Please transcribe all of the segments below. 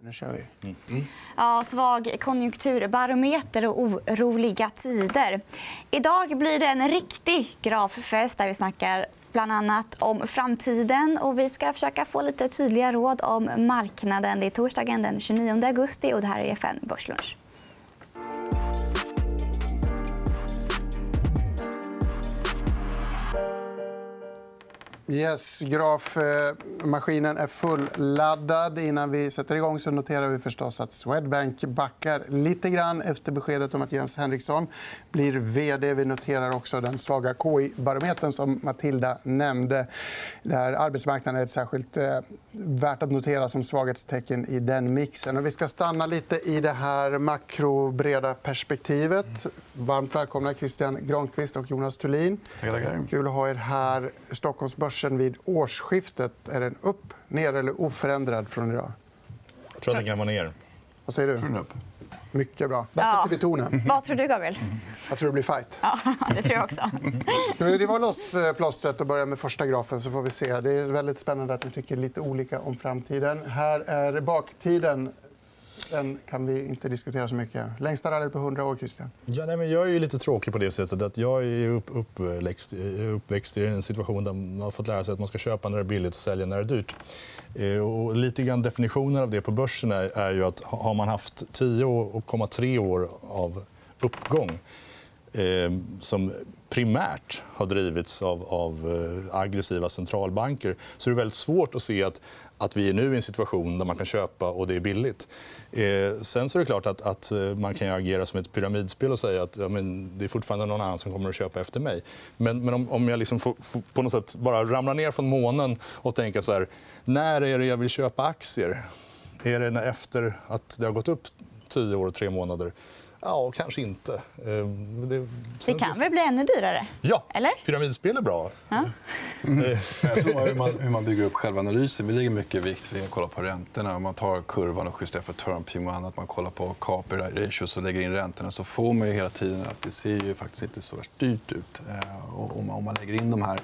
Nu kör vi. Ja, svag konjunkturbarometer och oroliga tider. Idag blir det en riktig graffest där vi snackar bland annat om framtiden. och Vi ska försöka få lite tydliga råd om marknaden. Det är torsdagen den 29 augusti och det här är FN Börslunch. Yes, grafmaskinen är fulladdad. Innan vi sätter igång så noterar vi förstås att Swedbank backar lite grann efter beskedet om att Jens Henriksson blir vd. Vi noterar också den svaga KI-barometern som Matilda nämnde. Där arbetsmarknaden är särskilt eh, värt att notera som svaghetstecken i den mixen. Och vi ska stanna lite i det här makrobreda perspektivet. Varmt välkomna Christian Granqvist och Jonas Thulin. Kul att ha er här. Stockholmsbörsen vid årsskiftet. Är den upp, ner eller oförändrad från idag? Jag tror att den kan vara ner. Vad säger du? Mycket bra. Där Ja. sätter vi tonen. Vad tror du, Gabriel? Jag tror det blir fight. Ja, det tror jag också. Vi riva loss eh, plåstret och börja med första grafen? så får vi se. Det är väldigt spännande att vi tycker lite olika om framtiden. Här är baktiden. Den kan vi inte diskutera så mycket. Längsta rallyt på 100 år, Christian. Ja, nej, men jag är ju lite tråkig på det sättet att jag är upp, uppväxt, uppväxt i en situation där man har fått lära sig att man ska köpa när det är billigt och sälja när det är dyrt. Eh, och lite grann definitionen av det på börsen är, är ju att har man haft 10,3 år av uppgång eh, som primärt har drivits av, av eh, aggressiva centralbanker så är det väldigt svårt att se att, att vi är nu i en situation där man kan köpa och det är billigt. Eh, sen så är det klart att, att eh, man kan agera som ett pyramidspel och säga att ja, men det är fortfarande någon annan som kommer att köpa efter mig. Men, men om, om jag liksom får, får på något sätt bara ramlar ner från månen och tänker så här, när är det jag vill köpa aktier? Är det när efter att det har gått upp tio år och tre månader? Ja, kanske inte. Eh, Det, Det kan väl bli ännu dyrare? Ja, Eller? pyramidspel är bra. Ja. Jag tror hur man, hur man bygger upp själva analysen. Vi lägger mycket vikt vid att kolla på räntorna. Om man tar kurvan och justerar för termping och annat. Man kollar på KPI ratios och lägger in räntorna så får man ju hela tiden att det ser ju faktiskt inte så värst dyrt ut eh, och- om man- om man lägger in de här.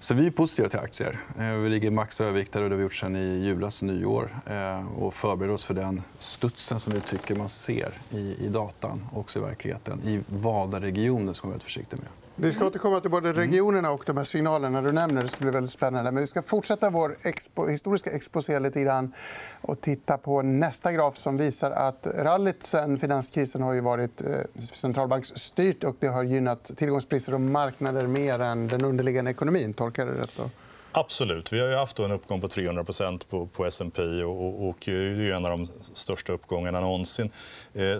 Så vi är positiva till aktier. Eh, vi ligger max överviktade och det har vi gjort sen i julas och nyår. Eh, och förbereder oss för den studsen som vi tycker man ser i, i datan och också i verkligheten. I valda regioner ska man vara väldigt försiktig med. Vi ska återkomma till både regionerna och de här signalerna du nämner. Det ska bli väldigt spännande. Men vi ska fortsätta vår expo historiska exposé lite grann och titta på nästa graf som visar att rallyt sen finanskrisen har ju varit eh, centralbanksstyrt och det har gynnat tillgångspriser och marknader mer än den underliggande ekonomin. Tolkar jag det rätt? Då? Absolut. Vi har ju haft en uppgång på 300 på, på S&P och, och, och det är en av de största uppgångarna någonsin. Eh,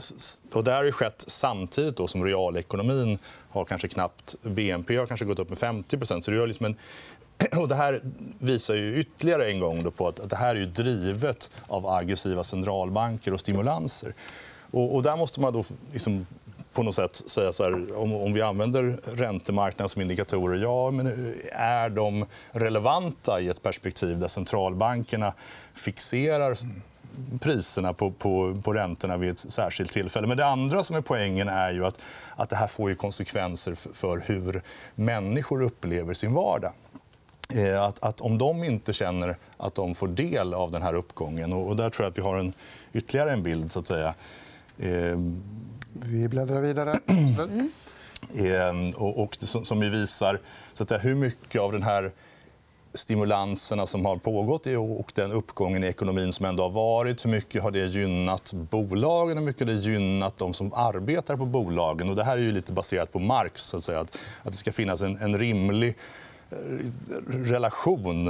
och det här har skett samtidigt då som realekonomin har kanske knappt... BNP har kanske gått upp med 50 så det liksom en och det här visar ju ytterligare en gång då på att det här är drivet av aggressiva centralbanker och stimulanser. Och där måste man då liksom på något sätt säga så här, om, om vi använder räntemarknaden som indikatorer, ja, men är de relevanta i ett perspektiv där centralbankerna fixerar priserna på, på, på räntorna vid ett särskilt tillfälle. Men det andra som är poängen är ju att, att det här får ju konsekvenser för, för hur människor upplever sin vardag. Eh, Att, att om de inte känner att de får del av den här uppgången... Och och där tror jag att vi har en, ytterligare en bild. så att säga. Eh, vi bläddrar vidare. Eh, och, och, som, ju visar så att hur mycket av den här stimulanserna som har pågått och den uppgången i ekonomin som ändå har varit. Hur mycket har det gynnat bolagen och hur mycket har det gynnat de som arbetar på bolagen? Och det här är ju lite baserat på Marx. Så att, säga, att, att det ska finnas en, en rimlig relation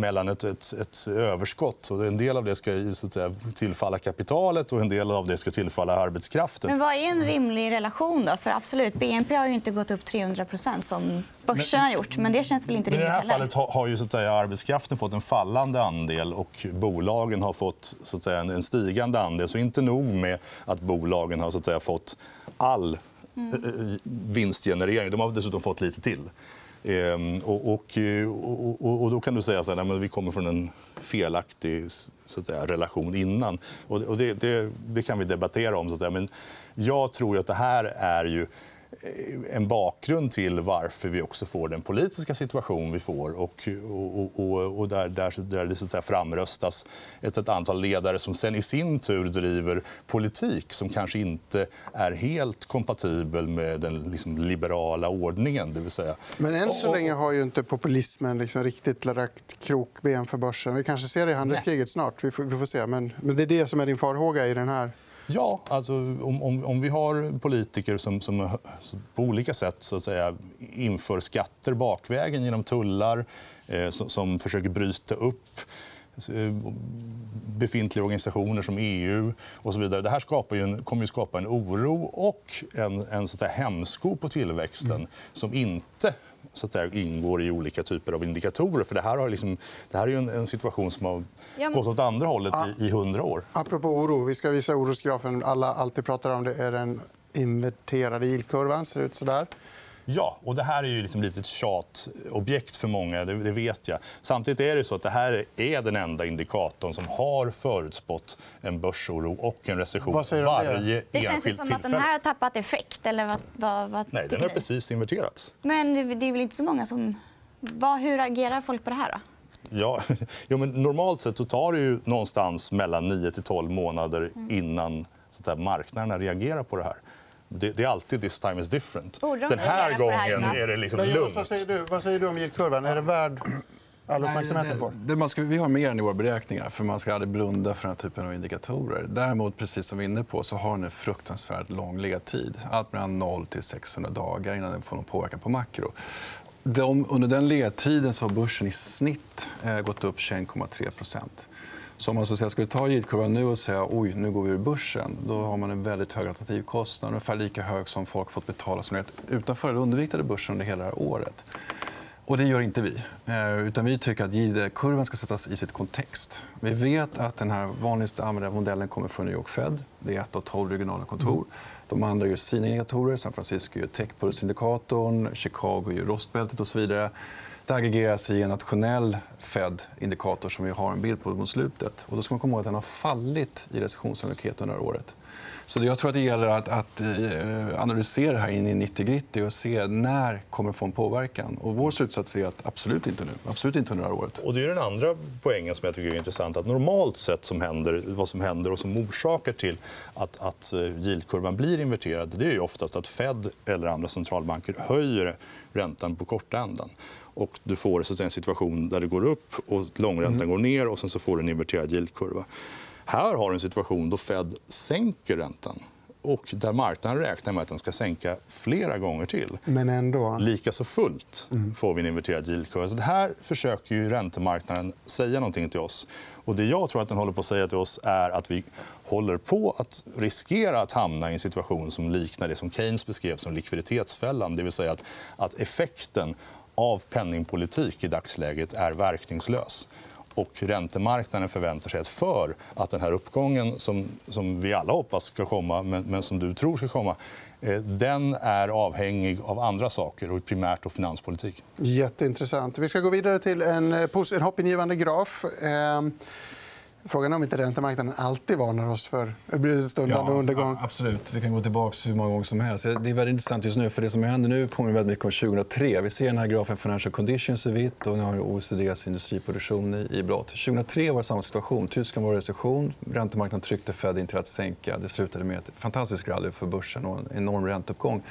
mellan ett, ett, ett överskott. Och en del av det ska så att säga, tillfalla kapitalet och en del av det ska tillfalla arbetskraften. Men vad är en rimlig relation? då? För absolut, BNP har ju inte gått upp 300% som börsen har gjort. Men det känns väl inte Men I rimligt det här fallet har- ju så att säga, arbetskraften fått en fallande andel och bolagen har fått så att säga, en- stigande andel. Så inte nog med att bolagen har så att säga, fått all Mm. eh, vinstgenerering. De har dessutom fått lite till. Ehm, och, och, och, och, då kan du säga att vi kommer från en felaktig så att säga, relation innan. Och, det, det, det kan vi debattera om. Så att säga. Men jag tror att det här är ju en bakgrund till varför vi också får den politiska situation vi får. Och, och, och, och där, där, där det så att säga framröstas ett, ett antal ledare som sen i sin tur driver politik som kanske inte är helt kompatibel med den liksom, liberala ordningen. Det vill säga. Men än så länge har ju inte populismen liksom riktigt lagt krokben för börsen. Vi kanske ser det i handelskriget snart. Vi får, vi får se. Men, men det är det som är din farhåga i den här Ja, alltså, om, om, om vi har politiker som, som på olika sätt så att säga, inför skatter bakvägen genom tullar eh, som, som försöker bryta upp eh, befintliga organisationer som EU och så vidare. Det här skapar ju en, kommer att skapa en oro och en, en så att säga, hämsko på tillväxten mm. som inte så att säga, ingår i olika typer av indikatorer. För det här, har liksom, det här är en, en situation som har ja, men... gått åt andra hållet i hundra år. Apropå oro, vi ska visa orosgrafen. Alla alltid pratar om det är den inverterade yieldkurvan. ser ut så där. Ja, och det här är ju liksom lite ett tjatobjekt för många. Det, det, vet jag. Samtidigt är det så att det här är den enda indikatorn som har förutspått en börsoro och en recession vad säger varje det? det känns som tillfälle. att den här har tappat effekt. Eller vad, vad, vad Nej, den har ni? precis inverterats. Men det är väl inte så många som... Vad, hur agerar folk på det här? Då? Ja, ja, men normalt sett så tar det ju någonstans mellan 9 till 12 månader mm. innan så att marknaderna reagerar på det här. Det, det, är alltid this time is different. Den här gången är det liksom lugnt. Vad säger, du? vad säger du om yieldkurvan? Är den värd all uppmärksamhet på? Det, man ska, vi har mer än i våra beräkningar. för Man ska aldrig blunda för den här typen av indikatorer. Däremot, precis som vi är inne på, så har den en fruktansvärt lång ledtid. Allt mellan 0 till 600 dagar innan den får någon påverkan på makro. De, under den ledtiden så har börsen i snitt eh, gått upp 21,3 så om man så säga, skulle ta yieldkurvan nu och säga oj, nu går vi ur börsen då har man en väldigt hög alternativkostnad, ungefär lika hög som folk fått betala som utanför eller underviktade börsen under hela det här året. Och det gör inte vi. Eh, utan vi tycker att yield ska sättas i sitt kontext. Vi vet att den här vanligaste använda modellen kommer från New York Fed. Det är ett av tolv regionala kontor. De andra gör sina indikatorer. San Francisco gör techpulsindikatorn, Chicago gör rostbältet och så vidare. Det aggregeras i en nationell Fed-indikator som vi har en bild på mot slutet. Och då ska man komma ihåg att den har fallit i recessionssannolikhet under året. Så jag tror att det gäller att, att eh, analysera det här in i 90 och se när kommer få en påverkan. Och vår slutsats är att absolut inte nu. Absolut inte under det här året. Och det är den andra poängen som jag tycker är intressant. Att normalt sett som händer, vad som händer och som orsakar till att, att eh, yieldkurvan blir inverterad det är ju oftast att Fed eller andra centralbanker höjer räntan på korta ändan och du får så en situation där det går upp och långräntan mm. går ner och sen så får du en inverterad yieldkurva. Här har du en situation då Fed sänker räntan och där marknaden räknar med att den ska sänka flera gånger till. Men ändå. Lika så fullt mm. får vi en inverterad yieldkurva. Så det här försöker ju räntemarknaden säga någonting till oss. Och det jag tror att den håller på att säga till oss är att vi håller på att riskera att hamna i en situation som liknar det som Keynes beskrev som likviditetsfällan. Det vill säga att, att effekten av penningpolitik i dagsläget är verkningslös. Och räntemarknaden förväntar sig att för att den här uppgången som, som vi alla hoppas ska komma, men, men som du tror ska komma eh, den är avhängig av andra saker, och primärt och finanspolitik. Jätteintressant. Vi ska gå vidare till en, eh, en hoppingivande graf. Ehm, Frågan är om inte räntemarknaden alltid varnar oss för stundande ja, undergång. Absolut. Vi kan gå tillbaka hur många gånger som helst. Det är väldigt intressant just nu. för Det som händer nu påminner väldigt mycket om 2003. Vi ser den här grafen Financial Conditions i vitt och nu har OECDs industriproduktion i blått. 2003 var det samma situation. Tyskland var i recession. Räntemarknaden tryckte Fed in till att sänka. Det slutade med ett fantastiskt rally för börsen och en enorm ränteuppgång.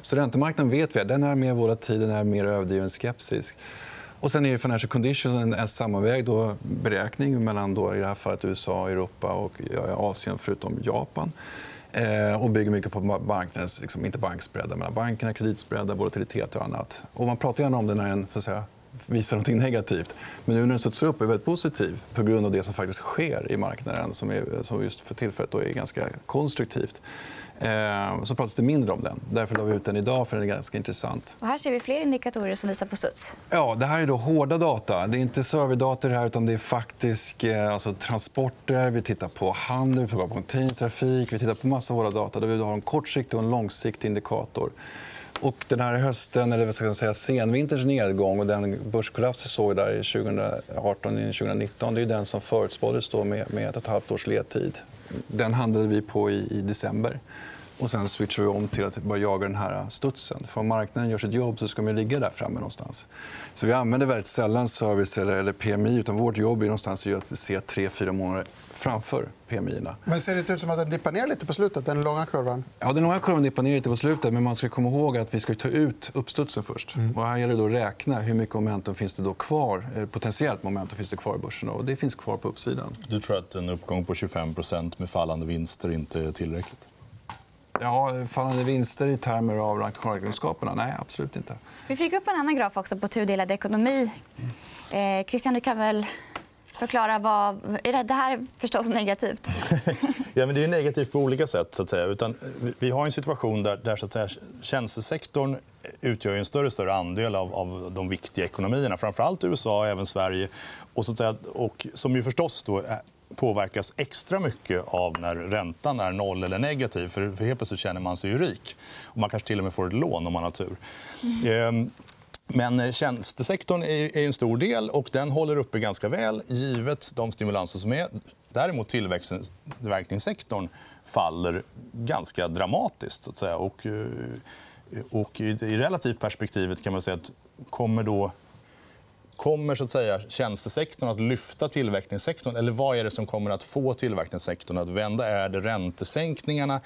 Så räntemarknaden vet vi den är mer volatil, den är mer överdriven skeptisk. Och sen är Financial Conditions en, en sammanvägd då beräkning mellan då, i det här fallet USA, Europa och Asien förutom Japan. Eh, och bygger mycket på marknadens, liksom, inte bankspreadar, men bankerna, kreditspreadar, volatilitet och annat. Och man pratar gärna om det när den så att säga, visar något negativt. Men nu när den studsar upp är väldigt positiv på grund av det som faktiskt sker i marknaden som, är, som just för tillfället är ganska konstruktivt. Eh, så pratas det mindre om den. Därför la vi ut den idag, för den är ganska intressant. Och här ser vi fler indikatorer som visar på studs. Ja, det här är då hårda data. Det är inte serverdata, här, utan det är faktisk eh, alltså, transporter. Vi tittar på handel, vi tittar på containertrafik. Vi tittar på massa hårda data där vi har en kortsiktig och en långsiktig indikator. Och den här hösten, eller vad ska jag säga, senvinterns nedgång och den börskollaps vi såg där 2018-2019 det är den som förutspåddes med, med ett och ett halvt års ledtid. Den handlade vi på i, i december. Och sen switchar vi om till att bara jaga den här studsen. För om marknaden gör sitt jobb så ska man ligga där framme någonstans. Så vi använder väldigt sällan service eller PMI. utan Vårt jobb är någonstans att se tre, fyra månader framför PMI. -erna. Men ser det inte ut som att den dippar ner lite på slutet? Den långa kurvan? Ja, den långa kurvan dippar ner lite på slutet. Men man ska komma ihåg att vi ska ta ut uppstudsen först. Mm. Och här gäller det att räkna hur mycket momentum finns det då kvar, eh, potentiellt momentum finns det kvar i börsen. Och det finns kvar på uppsidan. Du tror att en uppgång på 25% med fallande vinster inte är tillräckligt? Ja, fallande vinster i termer av nationalräkenskaperna? Nej, absolut inte. Vi fick upp en annan graf också på tudelad ekonomi. Eh, Christian, du kan väl förklara vad... Det här är förstås negativt. ja, men det är negativt på olika sätt. Så att säga. Utan vi har en situation där, där så att säga, tjänstesektorn utgör en större större andel av, av de viktiga ekonomierna. Framförallt USA och även Sverige. Och, så att säga, och som ju förstås då påverkas extra mycket av när räntan är noll eller negativ. För helt plötsligt känner man sig ju rik. Och man kanske till och med får ett lån om man har tur. Mm. Men eh, tjänstesektorn är en stor del och den håller uppe ganska väl givet de stimulanser som är. Däremot tillverkningssektorn faller ganska dramatiskt. Så att säga. Och, eh, och I relativt perspektivet kan man säga att kommer då Kommer så att säga, tjänstesektorn att lyfta tillverkningssektorn? Eller vad är det som kommer att få tillverkningssektorn att vända? Är det räntesänkningarna?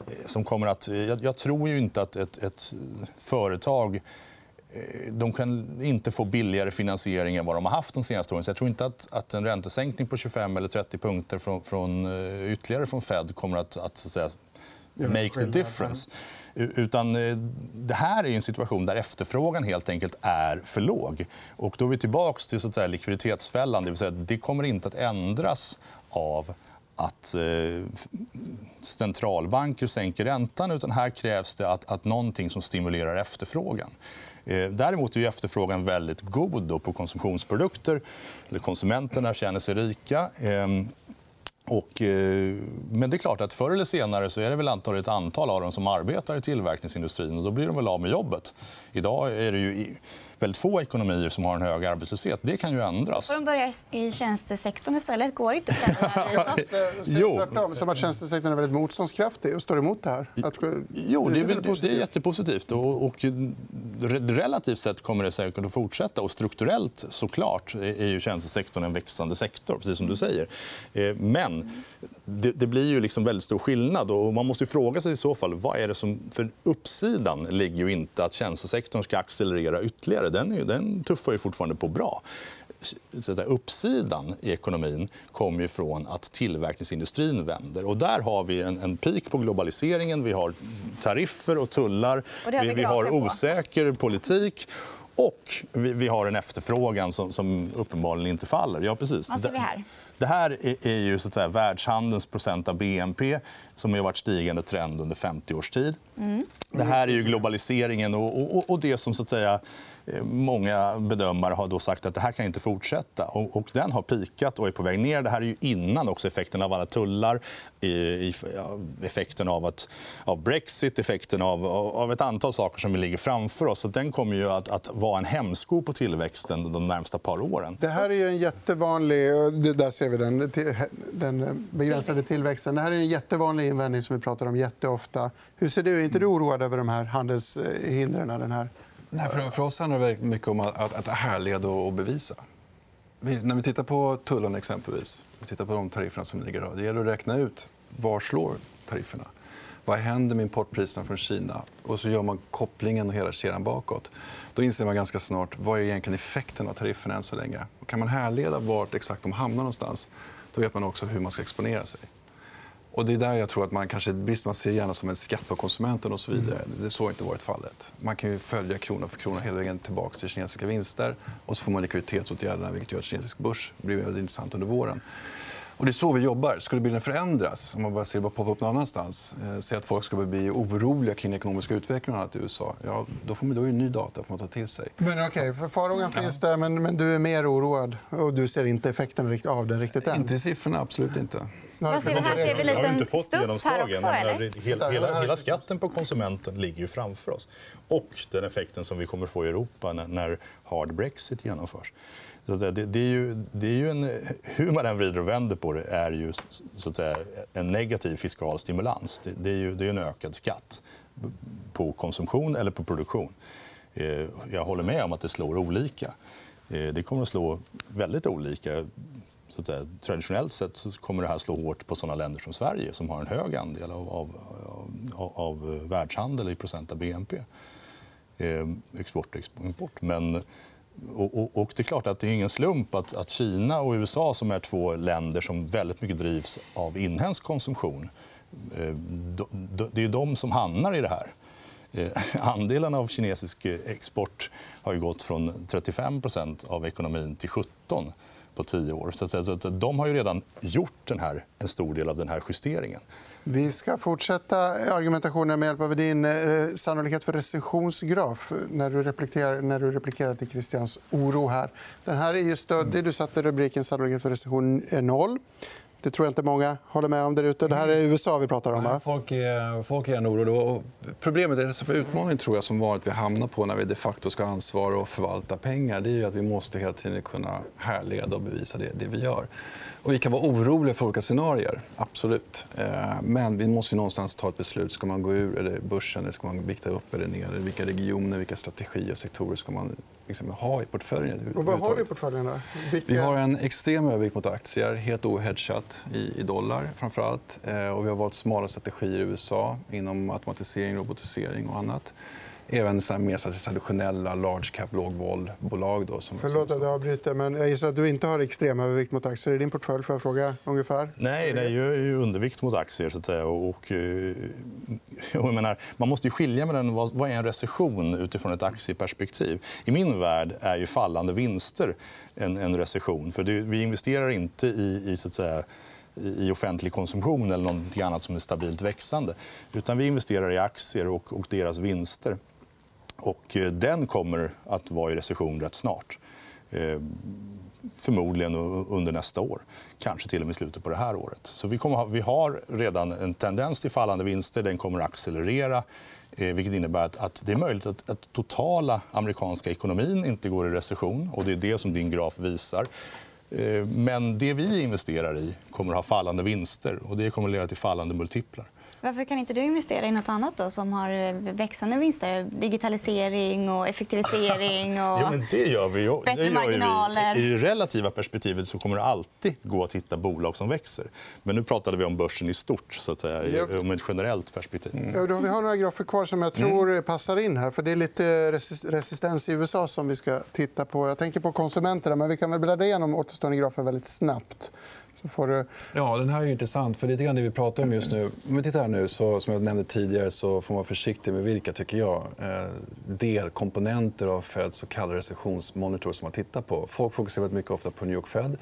Eh, som kommer att... Jag, jag tror ju inte att ett, ett företag eh, de kan inte få billigare finansiering än vad de har haft de senaste åren. Så jag tror inte att, att en räntesänkning på 25 eller 30 punkter från, från, eh, ytterligare från Fed kommer att, att, så att säga, make the difference. Utan eh, det här är en situation där efterfrågan helt enkelt är för låg. Och då är vi tillbaka till så att säga, likviditetsfällan. Det, vill säga, det kommer inte att ändras av att eh, centralbanker sänker räntan. utan Här krävs det att, att någonting som stimulerar efterfrågan. Eh, däremot är efterfrågan väldigt god på konsumtionsprodukter. Konsumenterna känner sig rika. Ehm, och, eh, men det är klart att förr eller senare så är det väl antagligen ett antal av dem som arbetar i tillverkningsindustrin. och Då blir de väl av med jobbet. Idag är det ju väldigt få ekonomier som har en hög arbetslöshet. Det kan ju ändras. Får de börja i tjänstesektorn istället? Går inte trenderna Jo. Tvärtom, som att tjänstesektorn är väldigt motståndskraftig och står emot det här. Att... Jo, det är, väl, det är jättepositivt. Och, och relativt sett kommer det säkert att fortsätta. Och strukturellt såklart är ju tjänstesektorn en växande sektor, precis som du säger. Eh, men det, det blir ju liksom väldigt stor skillnad. Och man måste fråga sig i så fall vad är det som... För uppsidan ligger ju inte att tjänstesektorn ska accelerera ytterligare. Den, är, den tuffar ju fortfarande på bra. Så att uppsidan i ekonomin kommer ju från att tillverkningsindustrin vänder. Och där har vi en, en peak på globaliseringen. Vi har tariffer och tullar. Och vi, vi har osäker politik. Och vi, vi har en efterfrågan som, som uppenbarligen inte faller. Ja, precis. Vad ser vi här? Det här är ju så att säga, världshandelns procent av BNP som har varit stigande trend under 50 års tid. Mm. Det här är ju globaliseringen och, och, och det som så att säga, många bedömare har då sagt att det här kan inte fortsätta. Och, och den har pikat och är på väg ner. Det här är ju innan också effekten av alla tullar, effekten av, att, av brexit, effekten av, av ett antal saker som ligger framför oss. Så den kommer ju att, att vara en hämsko på tillväxten de närmsta par åren. Det här är en jättevanlig... Där ser vi den, den begränsade tillväxten. Det här är en jättevanlig invändning som vi pratar om jätteofta. Hur ser du? Är inte du oroad över de här handelshindren? Den här Nej, för, för oss handlar det mycket om att, att, att härleda och bevisa. Vi, när vi tittar på tullen, exempelvis, vi tittar på de tarifferna som ligger Det gäller att räkna ut var slår tarifferna. Vad händer med importpriserna från Kina? Och så gör man kopplingen och hela kedjan bakåt. Då inser man ganska snart vad är egentligen effekten av tarifferna än så länge. Och kan man härleda vart exakt de hamnar någonstans, då vet man också hur man ska exponera sig. Och det är där jag tror att man kanske, visst man ser gärna som en skatt på konsumenten och så vidare. Mm. Det så har inte varit fallet. Man kan ju följa krona för krona hela vägen tillbaka till kinesiska vinster och så får man likviditetsåtgärderna vilket gör att kinesisk börs blir väldigt intressant under våren. Och det är så vi jobbar. Skulle bilden förändras, om man bara ser det poppa upp någon annanstans, eh, säg att folk skulle bli oroliga kring den ekonomiska utvecklingen i USA, ja, då får man då är ny data får man ta till sig. Men okay, för farhågan finns där, men, men du är mer oroad och du ser inte effekten av den riktigt än? Inte i siffrorna, absolut inte. Vad ser vi här? Ser vi en liten studs här också? Eller? Hela, hela, hela skatten på konsumenten ligger ju framför oss. Och den effekten som vi kommer få i Europa när hard brexit genomförs. Så att säga, det, det, är ju, det är ju en, hur man än vrider och vänder på det är ju så att säga, en negativ fiskal stimulans. Det, det är ju det är en ökad skatt på konsumtion eller på produktion. Eh, jag håller med om att det slår olika. Eh, det kommer att slå väldigt olika. Så att säga, traditionellt sett så kommer det här slå hårt på såna länder som Sverige som har en hög andel av, av, av, av världshandel i procent av BNP. Eh, export och import. Men, och, och, och, det är klart att det är ingen slump att, att Kina och USA som är två länder som väldigt mycket drivs av inhemsk konsumtion eh, det är de som hamnar i det här. Eh, andelen av kinesisk export har gått från 35% av ekonomin till 17 på tio år. Så de har ju redan gjort den här, en stor del av den här justeringen. Vi ska fortsätta argumentationen med hjälp av din eh, sannolikhet för recessionsgraf när du replikerar, när du replikerar till Christians oro. här. Den här är ju stöddig. Du satte rubriken sannolikhet för recession är noll. Det tror jag inte många håller med om. Där ute. Det här är USA vi pratar om. Va? Folk är, folk är oroliga. Problemet är för utmaningen tror jag som vanligt vi hamnar på när vi de facto ska ansvara och förvalta pengar det är att vi måste hela tiden kunna härleda och bevisa det, det vi gör. Och vi kan vara oroliga för olika scenarier, absolut. Eh, men vi måste någonstans ta ett beslut. Ska man gå ur eller börsen? Eller ska man vikta upp eller ner? Vilka regioner, vilka strategier och sektorer ska man liksom ha i portföljen? Och vad har du i portföljen? Då? Vilka... Vi har en extrem övervikt mot aktier, helt ohedgat i, dollar. Framförallt. Eh, och vi har valt smala strategier i USA inom automatisering, robotisering och annat även så mer så traditionella large cap lågvolbolag. Då, som, Förlåt att jag avbryter, men jag gissar att du inte har extrem övervikt mot aktier i din portfölj. Får jag fråga ungefär? Nej, det är ju undervikt mot aktier. Så att säga. Och, eh, jag menar, man måste skilja mellan vad, vad är en recession utifrån ett aktieperspektiv. I min värld är ju fallande vinster en, en recession. För det, vi investerar inte i, i så att säga, i offentlig konsumtion eller något annat som är stabilt växande. Utan vi investerar i aktier och, och deras vinster. Och eh, den kommer att vara i recession rätt snart. Eh, förmodligen under nästa år. Kanske till och med i slutet på det här året. Så vi, kommer ha, vi har redan en tendens till fallande vinster. Den kommer att accelerera. Eh, vilket innebär att, att det är möjligt att, att totala amerikanska ekonomin inte går i recession. Och det är det som din graf visar. Eh, men det vi investerar i kommer att ha fallande vinster. och Det kommer att leda till fallande multiplar. Varför kan inte du investera i nåt annat då, som har eh, växande vinster? Digitalisering och effektivisering och ja, men det gör vi. Ju. bättre marginaler. I det relativa perspektivet så kommer det alltid gå att hitta bolag som växer. Men nu pratade vi om börsen i stort, så att säga, om ett generellt perspektiv. Mm. vi har några grafer kvar som jag tror mm. passar in här. För det är lite resistens i USA som vi ska titta på. Jag tänker på konsumenterna, men vi kan väl bläddra igenom återstående grafer väldigt snabbt. Du... Ja, den här är intressant. för lite grann det vi pratar om just nu. Om vi tittar här nu, så, som jag nämnde tidigare så får man vara försiktig med vilka tycker jag, eh, delkomponenter av Feds så kallade recessionsmonitor som man tittar på. Folk fokuserar mycket ofta på New York Fed.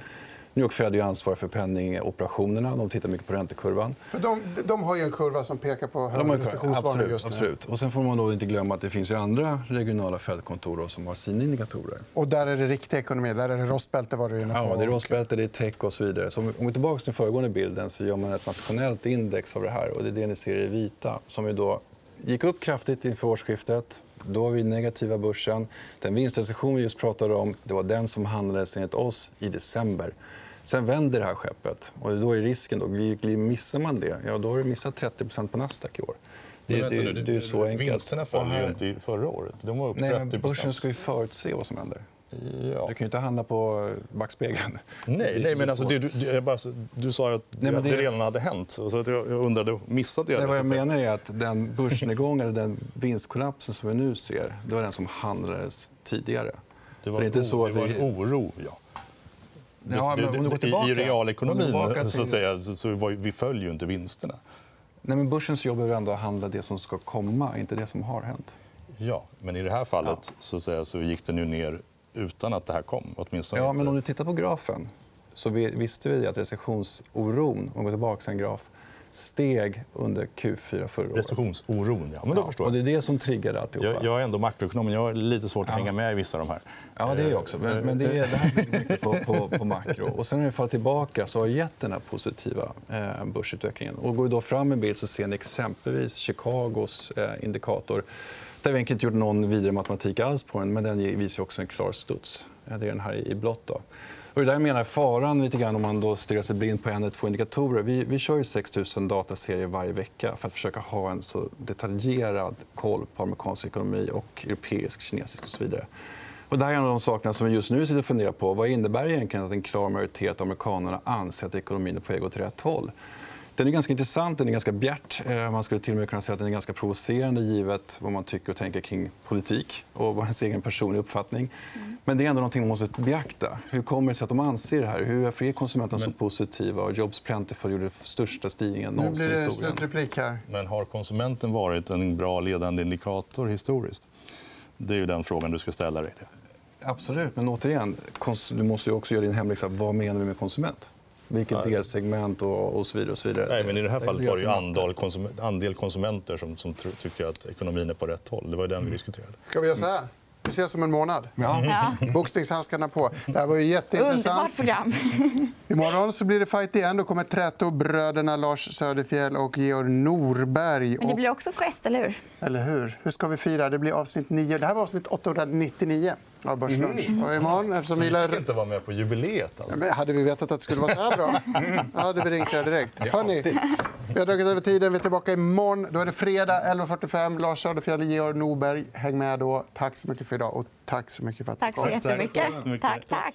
New York Fed är ansvarig för penningoperationerna. De tittar mycket på räntekurvan. För de, de har en kurva som pekar på hög recessionsvarning just nu. Absolut. Och sen får man då inte glömma att det finns andra regionala Fed-kontor som har sina indikatorer. Och där är det riktig ekonomi. Där är det rostbälte. Var du inne på. Ja, det är rostbälte, det är tech och så vidare. Så om vi går tillbaka till den föregående bilden så gör man ett nationellt index av det här. Och det är det ni ser i vita. Som ju då gick upp kraftigt inför årsskiftet. Då var vi negativa börsen. Den vinstrecession vi just pratade om det var den som handlades enligt oss i december. Sen vänder det här skeppet. Och då är risken då, missar man det, ja, då har du missat 30% på Nasdaq i år. Det, det, det, är så enkelt. Vinsterna föll ju inte förra året. De var upp 30 Nej, Börsen ska ju förutse vad som händer. Ja. Du kan ju inte handla på backspegeln. Nej, nej men alltså, du, du, bara, du sa att nej, det... det redan hade hänt. Så att jag undrade, missade jag det? vad jag menar är att den börsnedgången, eller den vinstkollapsen som vi nu ser, det var den som handlades tidigare. Det var, det inte så att det var en oro, ja. Ja, men om du går tillbaka, I realekonomin till... så, säga, så var, vi följer ju inte vinsterna. Nej, men börsens jobb är ändå att handla det som ska komma, inte det som har hänt. Ja, men i det här fallet ja. så, säga, så gick det nu ner utan att det här kom. Åtminstone ja, men om du tittar på grafen så visste vi att recessionsoron, om vi går tillbaka en graf, steg under Q4 förra året. Recessionsoron, ja. Men då Ja, förstår och jag. det är det som triggade alltihopa. Jag, jag är ändå makroekonom, men jag har lite svårt att hänga med i vissa av de här. Ja, det är jag också. Men, men det, är, det här bygger mycket på, på, på makro. Och sen när vi faller tillbaka så har gett den här positiva eh, börsutvecklingen. Och går vi då fram en bild så ser ni exempelvis Chicagos eh, indikator. Där vi inte gjort någon vidare matematik alls på den, men den visar också en klar studs. Det är den här i blått. Då. Och det där menar faran lite grann om man då stirrar sig blind på en eller två indikatorer. Vi, vi kör ju 6 000 dataserier varje vecka för att försöka ha en så detaljerad koll på amerikansk ekonomi och europeisk, kinesisk och så vidare. Och det här är en av de sakerna som vi just nu sitter och funderar på. Vad innebär det egentligen att en klar majoritet av amerikanerna anser att ekonomin är på väg åt rätt håll? Den är ganska intressant, den är ganska bjärt. Eh, Man skulle till och med kunna säga att den är ganska provocerande givet vad man tycker och tänker kring politik och vad ens egen personliga uppfattning. Men det är ändå någonting man måste beakta. Hur kommer det sig att de anser det här? Hur är konsumenterna så positiva? Och Jobs Plentiful gjorde största stigningen någonsin i historien. slutreplik här. Men har konsumenten varit en bra ledande indikator historiskt? Det är ju den frågan du ska ställa dig. Absolut, men återigen, du måste ju också göra din hemläxa. Vad menar vi med konsument? Vilket delsegment och, och så vidare. Och så vidare. Nej, men I det här fallet var det ju andel, konsum andel konsumenter som, som tycker att ekonomin är på rätt håll. Det var ju den vi diskuterade. Ska vi göra så här? Vi ses om en månad. Ja. Ja. Boxningshandskarna på. Det här var ju Underbart jätteintressant. program. Imorgon så blir det fight igen. Då kommer Trätobröderna Lars Söderfjell och Georg Norberg. Men det blir också fest, eller hur? Eller hur? Hur ska vi fira? Det blir avsnitt 9. Det här var avsnitt 899 av Börslunch. Och imorgon, eftersom vi fick inte vara med på jubileet. Alltså. Men hade vi vetat att det skulle vara så här bra då hade vi ringt er direkt. Hörrni, vi har dragit över tiden. Vi är tillbaka imorgon. Då är det fredag 11.45. Lars Söderfjell och Georg Norberg. Häng med då. Tack så mycket för idag. Och tack så mycket för att du Tack kom. så jättemycket. Tack så mycket. Tack, tack.